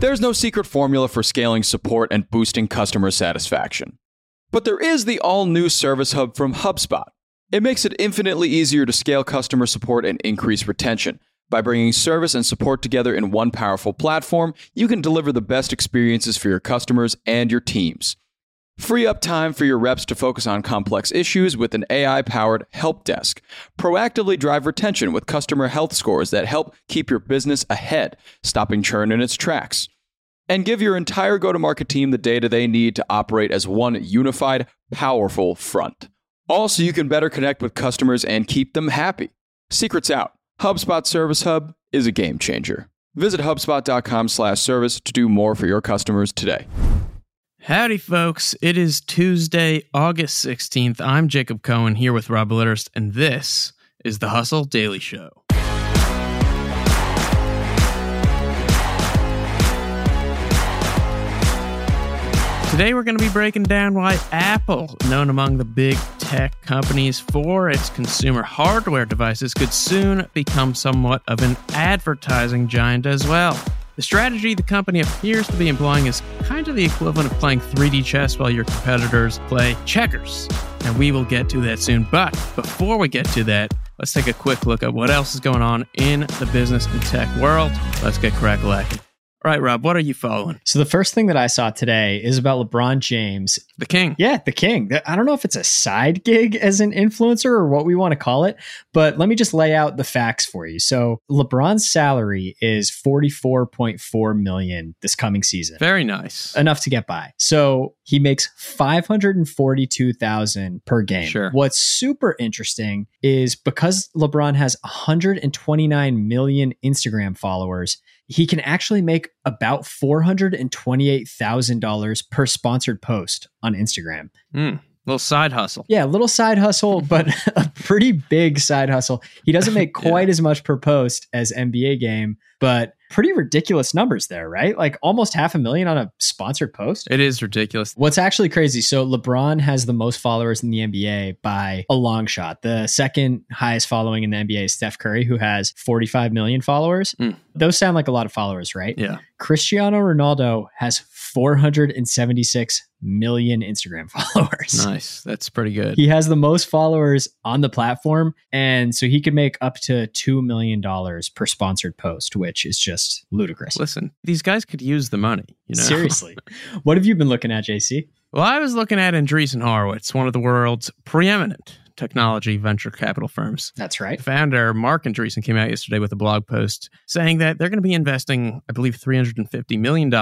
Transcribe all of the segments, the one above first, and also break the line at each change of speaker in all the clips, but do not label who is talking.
There's no secret formula for scaling support and boosting customer satisfaction. But there is the all new Service Hub from HubSpot. It makes it infinitely easier to scale customer support and increase retention. By bringing service and support together in one powerful platform, you can deliver the best experiences for your customers and your teams. Free up time for your reps to focus on complex issues with an AI powered help desk. Proactively drive retention with customer health scores that help keep your business ahead, stopping churn in its tracks. And give your entire go to market team the data they need to operate as one unified, powerful front. Also, you can better connect with customers and keep them happy. Secrets out. HubSpot Service Hub is a game changer. Visit HubSpot.com slash service to do more for your customers today.
Howdy, folks. It is Tuesday, August 16th. I'm Jacob Cohen here with Rob Litterst, and this is the Hustle Daily Show. Today, we're going to be breaking down why Apple, known among the big tech companies for its consumer hardware devices, could soon become somewhat of an advertising giant as well. The strategy the company appears to be employing is kind of the equivalent of playing 3D chess while your competitors play checkers. And we will get to that soon. But before we get to that, let's take a quick look at what else is going on in the business and tech world. Let's get crack lacking. All right, Rob, what are you following?
So the first thing that I saw today is about LeBron James.
The king.
Yeah, the king. I don't know if it's a side gig as an influencer or what we want to call it, but let me just lay out the facts for you. So LeBron's salary is 44.4 million this coming season.
Very nice.
Enough to get by. So he makes 542,000 per game.
Sure.
What's super interesting is because LeBron has 129 million Instagram followers, he can actually make about $428,000 per sponsored post on Instagram.
Mm, little side hustle.
Yeah, a little side hustle, but a pretty big side hustle. He doesn't make quite yeah. as much per post as NBA game, but pretty ridiculous numbers there, right? Like almost half a million on a sponsored post.
It is ridiculous.
What's actually crazy? So LeBron has the most followers in the NBA by a long shot. The second highest following in the NBA is Steph Curry, who has 45 million followers. Mm. Those sound like a lot of followers, right?
Yeah.
Cristiano Ronaldo has 476 million Instagram followers.
Nice. That's pretty good.
He has the most followers on the platform. And so he could make up to $2 million per sponsored post, which is just ludicrous.
Listen, these guys could use the money, you know?
Seriously. what have you been looking at, JC?
Well, I was looking at Andreessen Horowitz, one of the world's preeminent technology venture capital firms.
That's right.
founder Marc Andreessen came out yesterday with a blog post saying that they're going to be investing, I believe, $350 million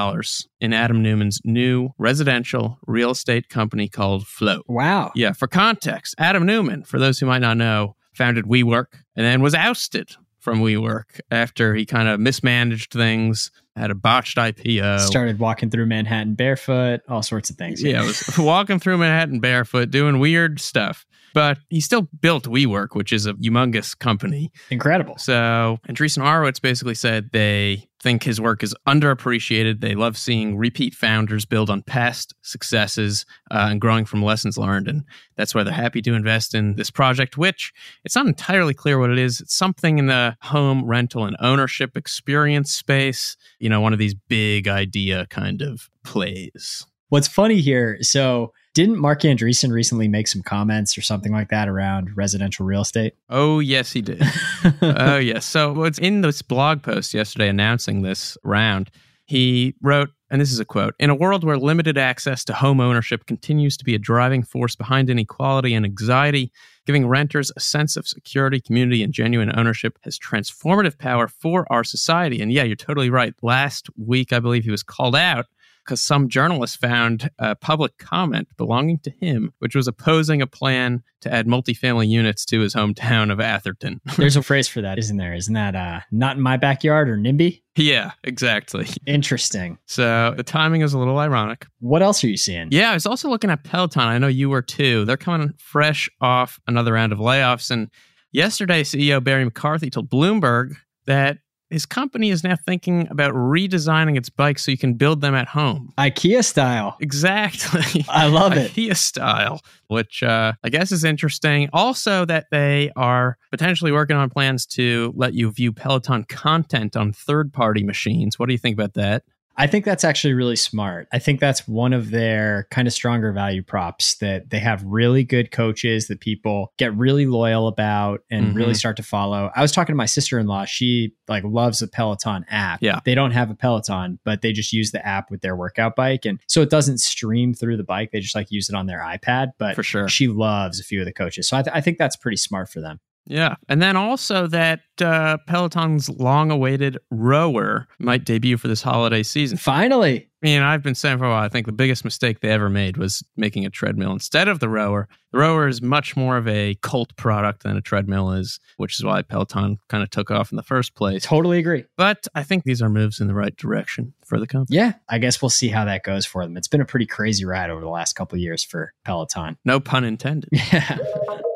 in Adam Neumann's new residential real estate company called Flow.
Wow.
Yeah, for context, Adam Neumann, for those who might not know, founded WeWork and then was ousted from WeWork after he kind of mismanaged things, had a botched IPO,
started walking through Manhattan barefoot, all sorts of things.
Yeah, was walking through Manhattan barefoot, doing weird stuff but he still built WeWork, which is a humongous company.
Incredible.
So, Andreessen Horowitz basically said they think his work is underappreciated. They love seeing repeat founders build on past successes uh, and growing from lessons learned. And that's why they're happy to invest in this project, which it's not entirely clear what it is. It's something in the home rental and ownership experience space, you know, one of these big idea kind of plays.
What's funny here, so didn't Marc Andreessen recently make some comments or something like that around residential real estate?
Oh, yes, he did. oh, yes. So, what's in this blog post yesterday announcing this round, he wrote, and this is a quote In a world where limited access to home ownership continues to be a driving force behind inequality and anxiety, giving renters a sense of security, community, and genuine ownership has transformative power for our society. And yeah, you're totally right. Last week, I believe he was called out because some journalist found a public comment belonging to him, which was opposing a plan to add multifamily units to his hometown of Atherton.
There's a phrase for that, isn't there? Isn't that uh, not in my backyard or NIMBY?
Yeah, exactly.
Interesting.
So the timing is a little ironic.
What else are you seeing?
Yeah, I was also looking at Peloton. I know you were too. They're coming fresh off another round of layoffs. And yesterday, CEO Barry McCarthy told Bloomberg that his company is now thinking about redesigning its bikes so you can build them at home.
IKEA style.
Exactly.
I love
it. IKEA style, which uh, I guess is interesting. Also, that they are potentially working on plans to let you view Peloton content on third party machines. What do you think about that?
I think that's actually really smart. I think that's one of their kind of stronger value props that they have really good coaches that people get really loyal about and
Mhm.
really start to follow. I was talking to my sister-in-law. She like loves the Peloton app.
Yeah.
They don't have a Peloton, but they just use the app with their workout bike and so it doesn't stream through the bike. They just like use it on their iPad, but
For sure.
she loves a few of the coaches. So I, th- I think that's pretty smart for them.
Yeah. And then also that uh, Peloton's long awaited rower might debut for this holiday season.
Finally.
I mean, I've been saying for a while, I think the biggest mistake they ever made was making a treadmill instead of the rower. The rower is much more of a cult product than a treadmill is, which is why Peloton kind of took off in the first place.
Totally agree.
But I think these are moves in the right direction for the company.
Yeah, I guess we'll see how that goes for them. It's been a pretty crazy ride over the last couple of years for Peloton.
No pun intended.
Yeah.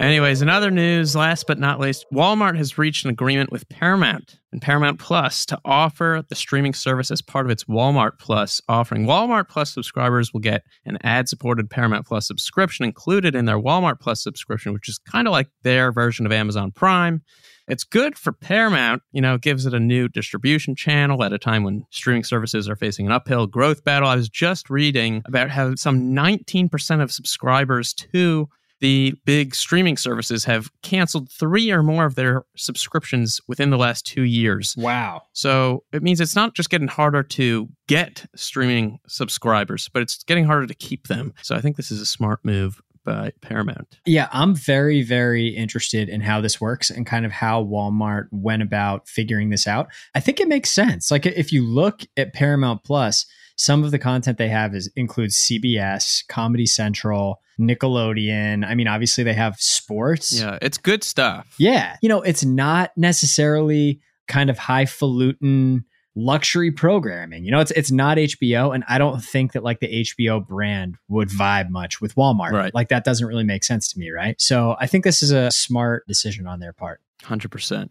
Anyways, in other news, last but not least, Walmart has reached an agreement with Paramount and Paramount Plus to offer the streaming service as part of its Walmart Plus offering. Walmart Plus subscribers will get an ad supported Paramount Plus subscription included in their Walmart Plus subscription, which is kind of like their version of Amazon Prime. It's good for Paramount, you know, it gives it a new distribution channel at a time when streaming services are facing an uphill growth battle. I was just reading about how some 19% of subscribers to the big streaming services have canceled three or more of their subscriptions within the last two years.
wow.
So it means it's not just getting harder to get streaming subscribers, but it's getting harder to keep them. So I think this is a smart move by Paramount.
Yeah, I'm very, very interested in how this works and kind of how Walmart went about figuring this out. I think it makes sense. Like if you look at Paramount Plus, some of the content they have is includes CBS, Comedy Central, Nickelodeon. I mean, obviously they have sports.
Yeah, it's good stuff.
Yeah. You know, it's not necessarily kind of highfalutin luxury programming. You know, it's it's not HBO and I don't think that like the HBO brand would vibe much with Walmart.
Right.
Like that doesn't really make sense to me, right? So, I think this is a smart decision on their part.
100%.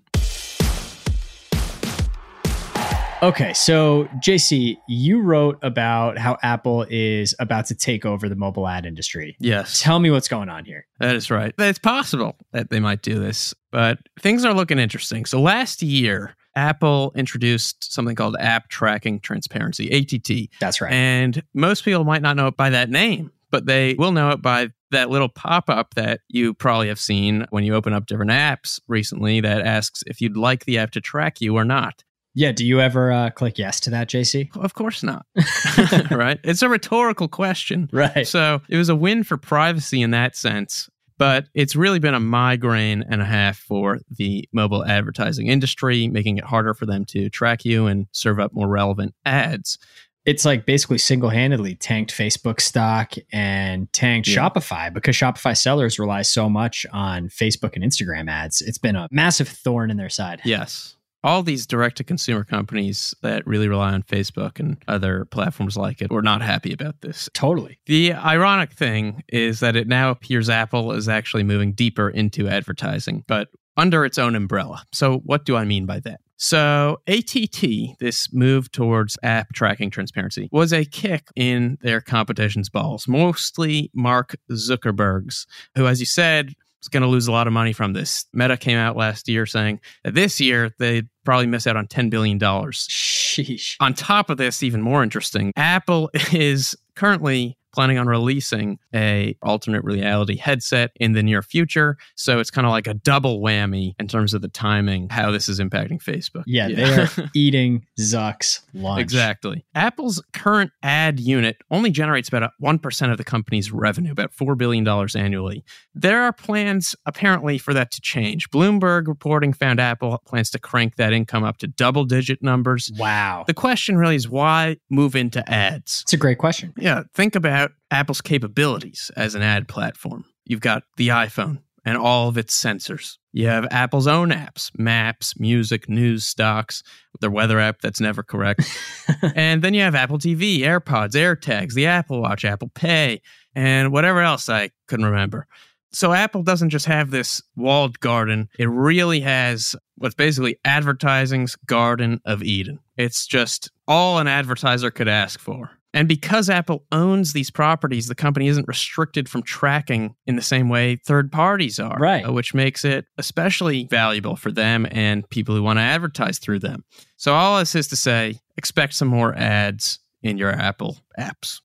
Okay, so JC, you wrote about how Apple is about to take over the mobile ad industry.
Yes.
Tell me what's going on here.
That is right. It's possible that they might do this, but things are looking interesting. So last year, Apple introduced something called App Tracking Transparency, ATT.
That's right.
And most people might not know it by that name, but they will know it by that little pop up that you probably have seen when you open up different apps recently that asks if you'd like the app to track you or not.
Yeah, do you ever uh, click yes to that, JC?
Of course not. right? It's a rhetorical question.
Right.
So it was a win for privacy in that sense. But it's really been a migraine and a half for the mobile advertising industry, making it harder for them to track you and serve up more relevant ads.
it's like basically single-handedly tanked Facebook stock and tanked
Yeah.
Shopify because Shopify sellers rely so much on Facebook and Instagram ads. It's been a massive thorn in their side.
Yes. All these direct to consumer companies that really rely on Facebook and other platforms like it were not happy about this.
Totally.
The ironic thing is that it now appears Apple is actually moving deeper into advertising, but under its own umbrella. So, what do I mean by that? So, ATT, this move towards app tracking transparency, was a kick in their competition's balls, mostly Mark Zuckerberg's, who, as you said, is going to lose a lot of money from this. Meta came out last year saying that this year they'd probably miss out on $10 billion.
Sheesh.
On top of this, even more interesting, Apple is currently planning on releasing a alternate reality headset in the near future. So it's kind of like a double whammy in terms of the timing, how this is impacting Facebook.
Yeah, they are eating Zuck's lunch.
Exactly. Apple's current ad unit only generates about a 1% of the company's revenue, about $4 billion annually. There are plans, apparently, for that to change. Bloomberg reporting found Apple plans to crank that income up to double digit numbers.
Wow.
The question really is why move into ads?
It's a great question.
Yeah, think about Apple's capabilities as an ad platform. You've got the iPhone and all of its sensors. You have Apple's own apps, maps, music, news, stocks, their weather app that's never correct. and then you have Apple TV, AirPods, AirTags, the Apple Watch, Apple Pay, and whatever else I couldn't remember. So Apple doesn't just have this walled garden, it really has what's basically advertising's Garden of Eden. It's just all an advertiser could ask for. And because Apple owns these properties, the company isn't restricted from tracking in the same way third parties are,
Right.
uh, which makes it especially valuable for them and people who want to advertise through them. So, all this is to say, expect some more ads in your Apple apps.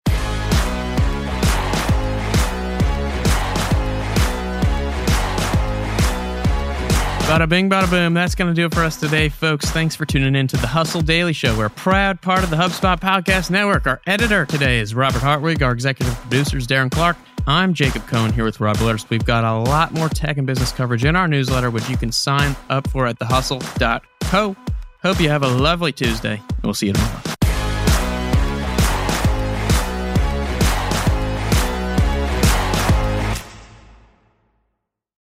Bada bing, bada boom. That's going to do it for us today, folks. Thanks for tuning in to the Hustle Daily Show. We're a proud part of the HubSpot Podcast Network. Our editor today is Robert Hartwig. Our executive producer is Darren Clark. I'm Jacob Cohen here with Rob Willers. We've got a lot more tech and business coverage in our newsletter, which you can sign up for at thehustle.co. Hope you have a lovely Tuesday, and we'll see you tomorrow.